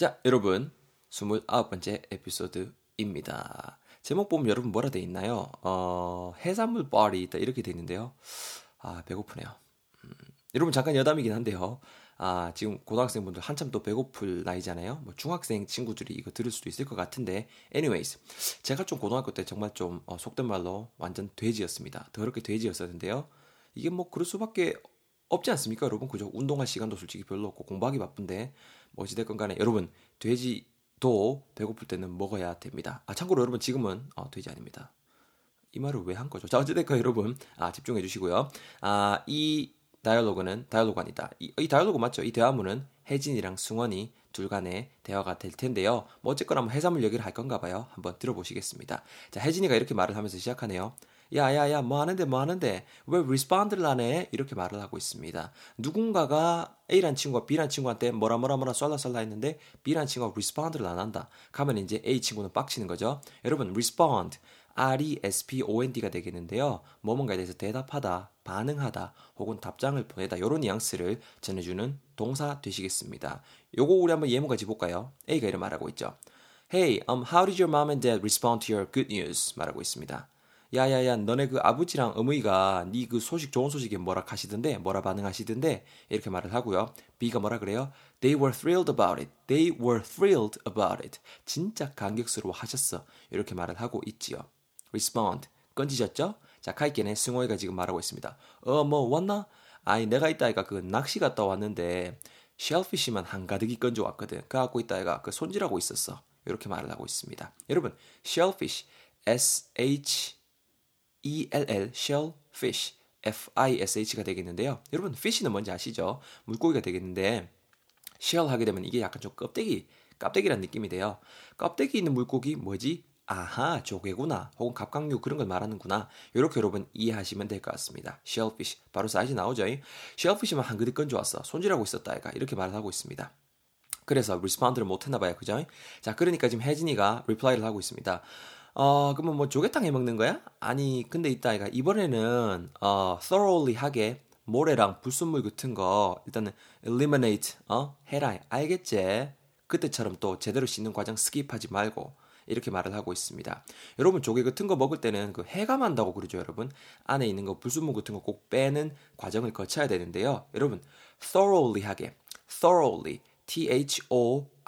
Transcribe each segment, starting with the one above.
자, 여러분. 29번째 에피소드입니다. 제목 보면 여러분 뭐라 돼 있나요? 어, 해산물 바리 있다 이렇게 돼 있는데요. 아, 배고프네요. 음, 여러분 잠깐 여담이긴 한데요. 아, 지금 고등학생분들 한참 또 배고플 나이잖아요. 뭐 중학생 친구들이 이거 들을 수도 있을 것 같은데, anyways. 제가 좀 고등학교 때 정말 좀 어, 속된 말로 완전 돼지였습니다. 더럽게 돼지였었는데요. 이게 뭐 그럴 수밖에 없지 않습니까, 여러분? 그죠? 운동할 시간도 솔직히 별로 없고 공부하기 바쁜데 뭐 어찌됐건 간에 여러분 돼지도 배고플 때는 먹어야 됩니다. 아 참고로 여러분 지금은 어, 돼지 아닙니다. 이 말을 왜 한 거죠? 자 어찌됐건 여러분 아 집중해 주시고요. 아이 다이얼로그는 다이얼로그 아니다. 이, 이 다이얼로그 맞죠? 이 대화문은 혜진이랑 승원이 둘 간의 대화가 될 텐데요. 뭐 어쨌거나 뭐 해산물 얘기를 할 건가 봐요. 한번 들어보시겠습니다. 자, 혜진이가 이렇게 말을 하면서 시작하네요. 야야야 뭐 하는데 뭐 하는데 왜 respond를 안 해? 이렇게 말을 하고 있습니다. 누군가가 A란 친구가 B란 친구한테 뭐라 뭐라 뭐라 쏼라 쏼라 했는데 B란 친구가 respond를 안 한다. 가면 이제 A 친구는 빡치는 거죠. 여러분 respond R-E-S-P-O-N-D가 되겠는데요. 뭐뭔가에 대해서 대답하다, 반응하다, 혹은 답장을 보내다 이런 뉘앙스를 전해주는 동사 되시겠습니다. 요거 우리 한번 예문까지 볼까요? A가 이런 말하고 있죠. Hey, um, how did your mom and dad respond to your good news? 말하고 있습니다. 야야야 너네 그 아버지랑 어머니가 네 그 소식 좋은 소식에 뭐라 하시던데 뭐라 반응하시던데 이렇게 말을 하고요. B가 뭐라 그래요? They were thrilled about it. They were thrilled about it. 진짜 감격스러워 하셨어. 이렇게 말을 하고 있지요. respond 건지셨죠? 자 카이켄의 승호이가 지금 말하고 있습니다. 어 뭐 왔나? 아니 내가 이따가 그 낚시 갔다 왔는데 쉘피시만 한가득이 건져 왔거든. 그 갖고 이따가 그 손질하고 있었어. 이렇게 말을 하고 있습니다. 여러분 shellfish S H ELL, shellfish, F-I-S-H가 되겠는데요. 여러분, fish는 뭔지 아시죠? 물고기가 되겠는데, shell 하게 되면 이게 약간 좀 껍데기, 껍데기란 느낌이 돼요. 껍데기 있는 물고기 뭐지? 아하, 조개구나. 혹은 갑각류 그런 걸 말하는구나. 이렇게 여러분 이해하시면 될 것 같습니다. shellfish. 바로 사이즈 나오죠? shellfish만 한 그릇 건져왔어. 손질하고 있었다, 애가. 이렇게 말을 하고 있습니다. 그래서 respond를 못 했나 봐요. 그죠? 자, 그러니까 지금 혜진이가 reply를 하고 있습니다. 어, 그러면 뭐 조개탕 해 먹는 거야? 아니, 근데 이따 이가 이번에는 어, thoroughly 하게 모래랑 불순물 같은 거 일단은 eliminate 어 해라 알겠지? 그때처럼 또 제대로 씻는 과정 skip하지 말고 이렇게 말을 하고 있습니다. 여러분 조개 같은 거 먹을 때는 그 해감한다고 그러죠, 여러분. 안에 있는 거 불순물 같은 거 꼭 빼는 과정을 거쳐야 되는데요. 여러분 thoroughly 하게 thoroughly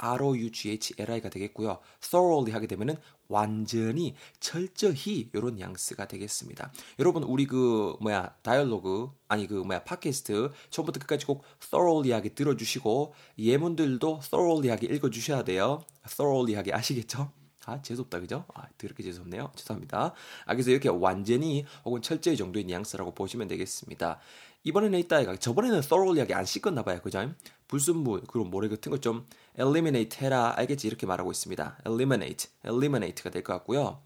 T-H-O-R-O-U-G-H-L-I가 되겠고요. thoroughly 하게 되면은 완전히 철저히 이런 양스가 되겠습니다. 여러분 우리 그 뭐야 다이얼로그 아니 그 뭐야 팟캐스트 처음부터 끝까지 꼭 thoroughly하게 들어주시고 예문들도 thoroughly하게 읽어주셔야 돼요. thoroughly하게 아시겠죠? 아, 재수없다, 그죠? 아, 더럽게 재수없네요. 죄송합니다. 아, 그래서 이렇게 완전히 혹은 철저히 정도의 뉘앙스라고 보시면 되겠습니다. 이번에는 이따가 저번에는 thoroughly하게 안 씻었나 봐요. 그죠? 불순물, 그리고 모래 같은 거 좀 eliminate 해라. 알겠지? 이렇게 말하고 있습니다. eliminate, eliminate가 될 것 같고요.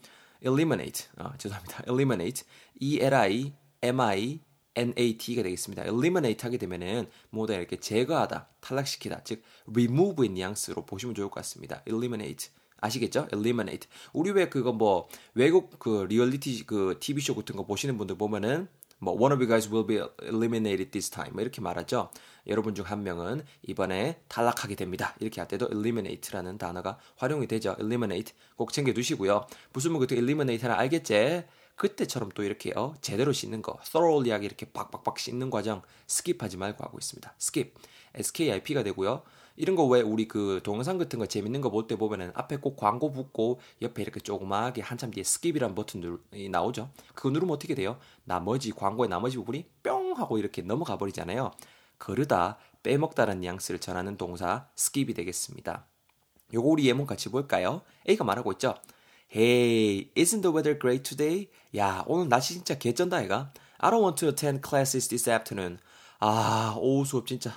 eliminate, 아, 죄송합니다. eliminate, E-L-I, M-I, NAT가 되겠습니다. eliminate 하게 되면은 모두 이렇게 제거하다, 탈락시키다, 즉 remove의 뉘앙스로 보시면 좋을 것 같습니다. eliminate. 아시겠죠? eliminate. 우리 왜 그거 뭐 외국 그 리얼리티 그 TV 쇼 같은 거 보시는 분들 보면은 뭐 one of you guys will be eliminated this time 뭐 이렇게 말하죠. 여러분 중 한 명은 이번에 탈락하게 됩니다. 이렇게 할 때도 eliminate라는 단어가 활용이 되죠. eliminate 꼭 챙겨 두시고요. 무슨 뭐 그때 eliminate는 알겠지? 그때처럼 또 이렇게 요 제대로 씻는 거, thoroughly하게 이렇게 박박박 씻는 과정 skip하지 말고 하고 있습니다. skip, skip가 되고요. 이런 거 왜 우리 그 동영상 같은 거 재밌는 거 볼 때 보면은 앞에 꼭 광고 붙고 옆에 이렇게 조그마하게 한참 뒤에 skip이라는 버튼 누르, 나오죠. 그거 누르면 어떻게 돼요? 나머지 광고의 나머지 부분이 뿅 하고 이렇게 넘어가 버리잖아요. 거르다 빼먹다라는 뉘앙스를 전하는 동사 skip이 되겠습니다. 요거 우리 예문 같이 볼까요? A가 말하고 있죠. Hey, isn't the weather great today? 야, 오늘 날씨 진짜 개쩐다, 얘가. I don't want to attend classes this afternoon. 아, 오후 수업 진짜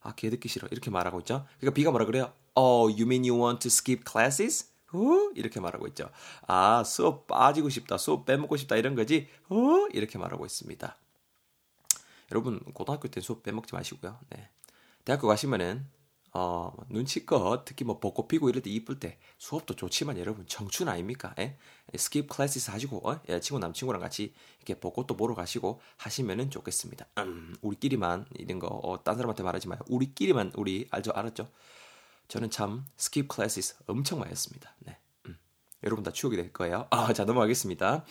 아, 개 듣기 싫어. 이렇게 말하고 있죠. 그러니까 B가 뭐라 그래요? Oh, you mean you want to skip classes? 어? 이렇게 말하고 있죠. 아, 수업 빠지고 싶다. 수업 빼먹고 싶다. 이런 거지. 어? 이렇게 말하고 있습니다. 여러분, 고등학교 때 수업 빼먹지 마시고요. 네. 대학교 가시면은 어, 뭐 눈치껏 특히 뭐 벚꽃 피고 이럴 때 이쁠 때 수업도 좋지만 여러분 청춘 아닙니까? 예? skip class 하시고 어? 여자친구 남친구랑 같이 이렇게 벚꽃도 보러 가시고 하시면은 좋겠습니다. 음, 우리끼리만 이런 거 어, 딴 사람한테 말하지 마요. 우리끼리만 우리 알죠 알았죠? 저는 참 skip classes 엄청 많이 했습니다. 네. 음. 여러분 다 추억이 될 거예요. 아, 자 넘어가겠습니다.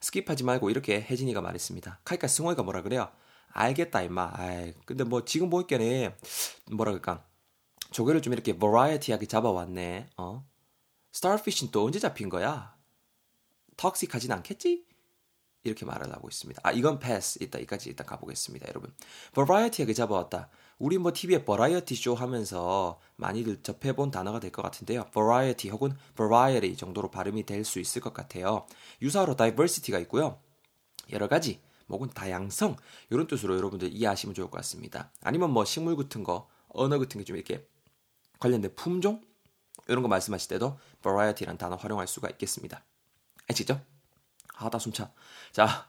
skip하지 말고 이렇게 혜진이가 말했습니다. 카이카 승호이가 뭐라 그래요? 알겠다 임마. 아이, 근데 뭐 지금 보니까는 뭐라 그럴까? 조개를 좀 이렇게 variety하게 잡아왔네. 어? starfish는 또 언제 잡힌 거야? toxic하진 않겠지? 이렇게 말을 하고 있습니다. 아, 이건 패스. 이따, 이까지 일단 가보겠습니다, 여러분. variety하게 잡아왔다. 우리 뭐 TV에 버라이어티 쇼 하면서 많이들 접해본 단어가 될 것 같은데요. 버라이어티 혹은 variety 정도로 발음이 될 수 있을 것 같아요. 유사어로 diversity가 있고요. 여러 가지, 혹은 다양성, 이런 뜻으로 여러분들 이해하시면 좋을 것 같습니다. 아니면 뭐 식물 같은 거, 언어 같은 게 좀 이렇게 관련된 품종? 이런 거 말씀하실 때도 variety라는 단어 활용할 수가 있겠습니다. 아시죠? 아, 나 숨차. 자,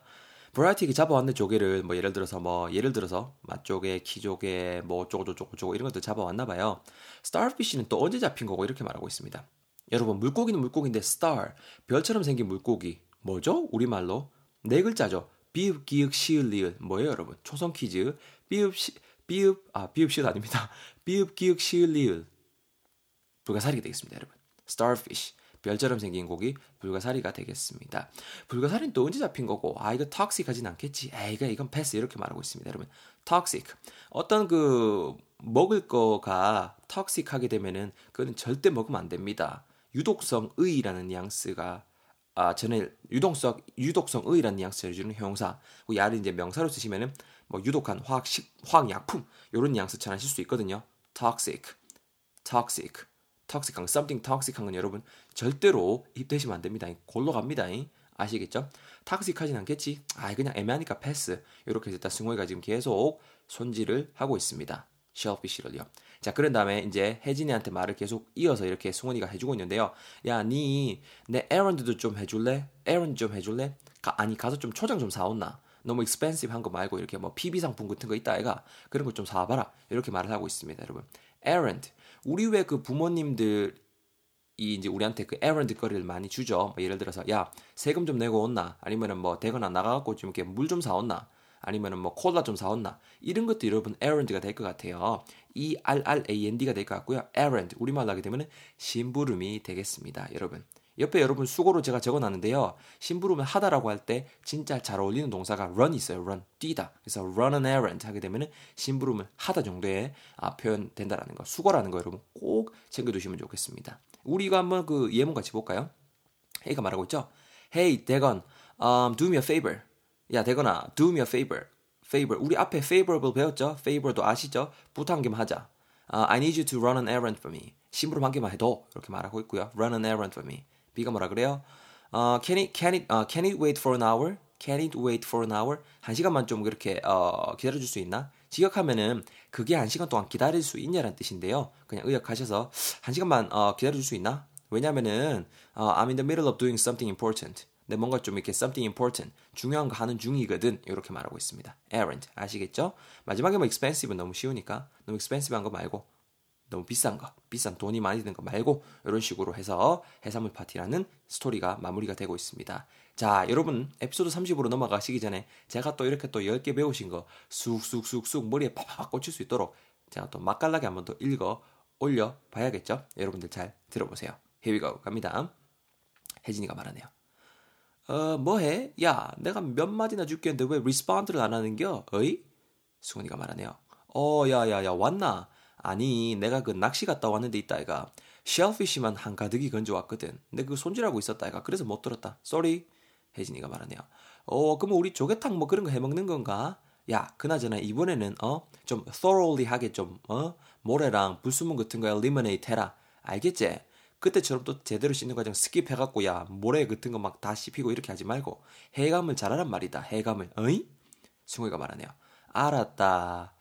브라이티기 잡아왔는 조개를 뭐 예를 들어서 뭐 예를 들어서 맛조개, 키조개, 뭐 어쩌고 저쩌고 저쩌고 이런 것들 잡아왔나 봐요. 스타피쉬는 또 언제 잡힌 거고 이렇게 말하고 있습니다. 여러분 물고기는 물고기인데 star 별처럼 생긴 물고기 뭐죠? 우리말로 네 글자죠. 비읍, 기읍, 시을, 리을 뭐예요, 여러분? 초성 퀴즈. 비읍, 시, 비읍, 아 비읍, 시을 아닙니다. 비읍, 기읍, 시을, 리을 불가사리가 되겠습니다, 여러분. starfish 별처럼 생긴 고기 불가사리가 되겠습니다. 불가사리는 또 언제 잡힌 거고 아 이거 toxic하진 않겠지. 에이가 이건 패스 이렇게 말하고 있습니다. 여러분 toxic 어떤 그 먹을 거가 toxic하게 되면은 그거는 절대 먹으면 안 됩니다. 유독성의라는 뉘앙스가 아 전에 유독성 유독성의라는 뉘앙스를 주는 형용사 그 야를 이제 명사로 쓰시면은 뭐 유독한 화학식 화학약품 이런 뉘앙스처럼 하실 수 있거든요. toxic toxic 거, something toxic한 건 여러분 절대로 입대시면 안 됩니다. 골로 갑니다. 아시겠죠? 탁식하진 않겠지? 아, 그냥 애매하니까 패스. 이렇게 해서 승호이가 지금 계속 손질을 하고 있습니다. 쉘피쉬를요. 자, 그런 다음에 이제 혜진이한테 말을 계속 이어서 이렇게 승원이가 해주고 있는데요. 야, 니 내 errand도 좀 해줄래? errand 좀 해줄래? 가, 아니 가서 좀 초장 좀 사온나? 너무 expensive 한 거 말고 이렇게 뭐 PB 상품 같은 거 있다 아이가 그런 거 좀 사와봐라 이렇게 말을 하고 있습니다 여러분 errand 우리 왜 그 부모님들이 이제 우리한테 그 errand 거리를 많이 주죠. 뭐 예를 들어서 야 세금 좀 내고 온나 아니면은 뭐 대거나 나가갖고 좀 이렇게 물 좀 사온나 아니면은 뭐 콜라 좀 사온나 이런 것도 여러분 errand가 될 것 같아요. E R R A N D가 될 것 같고요. errand 우리말로 하게 되면은 심부름이 되겠습니다, 여러분. 옆에 여러분 수고로 제가 적어놨는데요. 심부름을 하다라고 할 때 진짜 잘 어울리는 동사가 run 있어요. run 뛰다. 그래서 run an errand 하게 되면은 심부름을 하다 정도의 아, 표현된다라는 거. 수고라는 거 여러분 꼭 챙겨두시면 좋겠습니다. 우리가 한번 그 예문 같이 볼까요? 헤이가 말하고 있죠. Hey, 대건, um, do me a favor. 야, 대건아, do me a favor. favor. 우리 앞에 favorable 배웠죠? favor도 아시죠? 부탁 한 개만 하자. Uh, I need you to run an errand for me. 심부름 한 개만 해도 이렇게 말하고 있고요. run an errand for me. B가 뭐라 그래요? 어, can it can it uh, can it wait for an hour? Can it wait for an hour? 한 시간만 좀 그렇게 어, 기다려줄 수 있나? 직역하면은 그게 한 시간 동안 기다릴 수 있냐라는 뜻인데요. 그냥 의역하셔서 한 시간만 어, 기다려줄 수 있나? 왜냐면은 어, I'm in the middle of doing something important. 내 뭔가 좀 이렇게 something important 중요한 거 하는 중이거든 이렇게 말하고 있습니다. errand 아시겠죠? 마지막에 뭐 expensive 너무 쉬우니까 너무 expensive한 거 말고 너무 비싼 거, 비싼 돈이 많이 드는 거 말고 이런 식으로 해서 해산물 파티라는 스토리가 마무리가 되고 있습니다. 자, 여러분 에피소드 30으로 넘어가시기 전에 제가 또 이렇게 또 10개 배우신 거 쑥쑥쑥쑥 머리에 팍팍 꽂힐 수 있도록 제가 또 맛깔나게 한번 더 읽어 올려 봐야겠죠? 여러분들 잘 들어보세요. Go. 갑니다. 혜진이가 말하네요. 어, 뭐해? 야, 내가 몇 마디나 줄겠는데 왜 respond를 안 하는겨? 어이? 수근이가 말하네요. 어, 야, 야, 야, 왔나? 아니 내가 그 낚시 갔다 왔는데 있다 아이가. shellfish만 한가득이 건져왔거든. 근데 그 손질하고 있었다 아이가. 그래서 못 들었다. sorry 혜진이가 말하네요. 어 그럼 우리 조개탕 뭐 그런 거 해먹는 건가? 야 그나저나 이번에는 어좀 thoroughly 하게 좀어 모래랑 불순물 같은 거에 eliminate 해라. 알겠지? 그때처럼 또 제대로 씻는 과정 skip해갖고 야 모래 같은 거 막 다 씹히고 이렇게 하지 말고 해감을 잘하란 말이다. 해감을 어이? 승우이가 말하네요. 알았다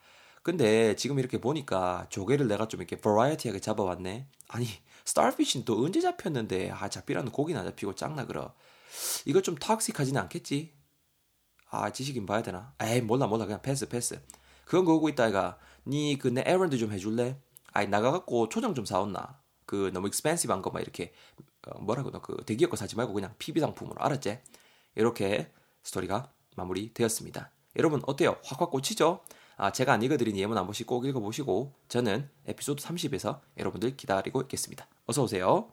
근데 지금 이렇게 보니까 조개를 내가 좀 이렇게 variety하게 잡아왔네. 아니 starfish는 또 언제 잡혔는데 아 잡히라는 고기나 잡히고 짱나 그러. 이거 좀 toxic하지는 않겠지? 아 지식인 봐야 되나? 에이 몰라 몰라 그냥 패스 패스. 그건 그거고 있다 아이가 니 그 내 errand 좀 해줄래? 아이 나가갖고 초장 좀 사온나. 그 너무 expensive한 거 막 이렇게 어, 뭐라고 그 대기업 거 사지 말고 그냥 PB 상품으로 알았지? 이렇게 스토리가 마무리되었습니다. 여러분 어때요? 확확 꽂히죠? 아, 제가 안 읽어드린 예문 한 번씩 꼭 읽어보시고 저는 에피소드 30에서 여러분들 기다리고 있겠습니다. 어서 오세요.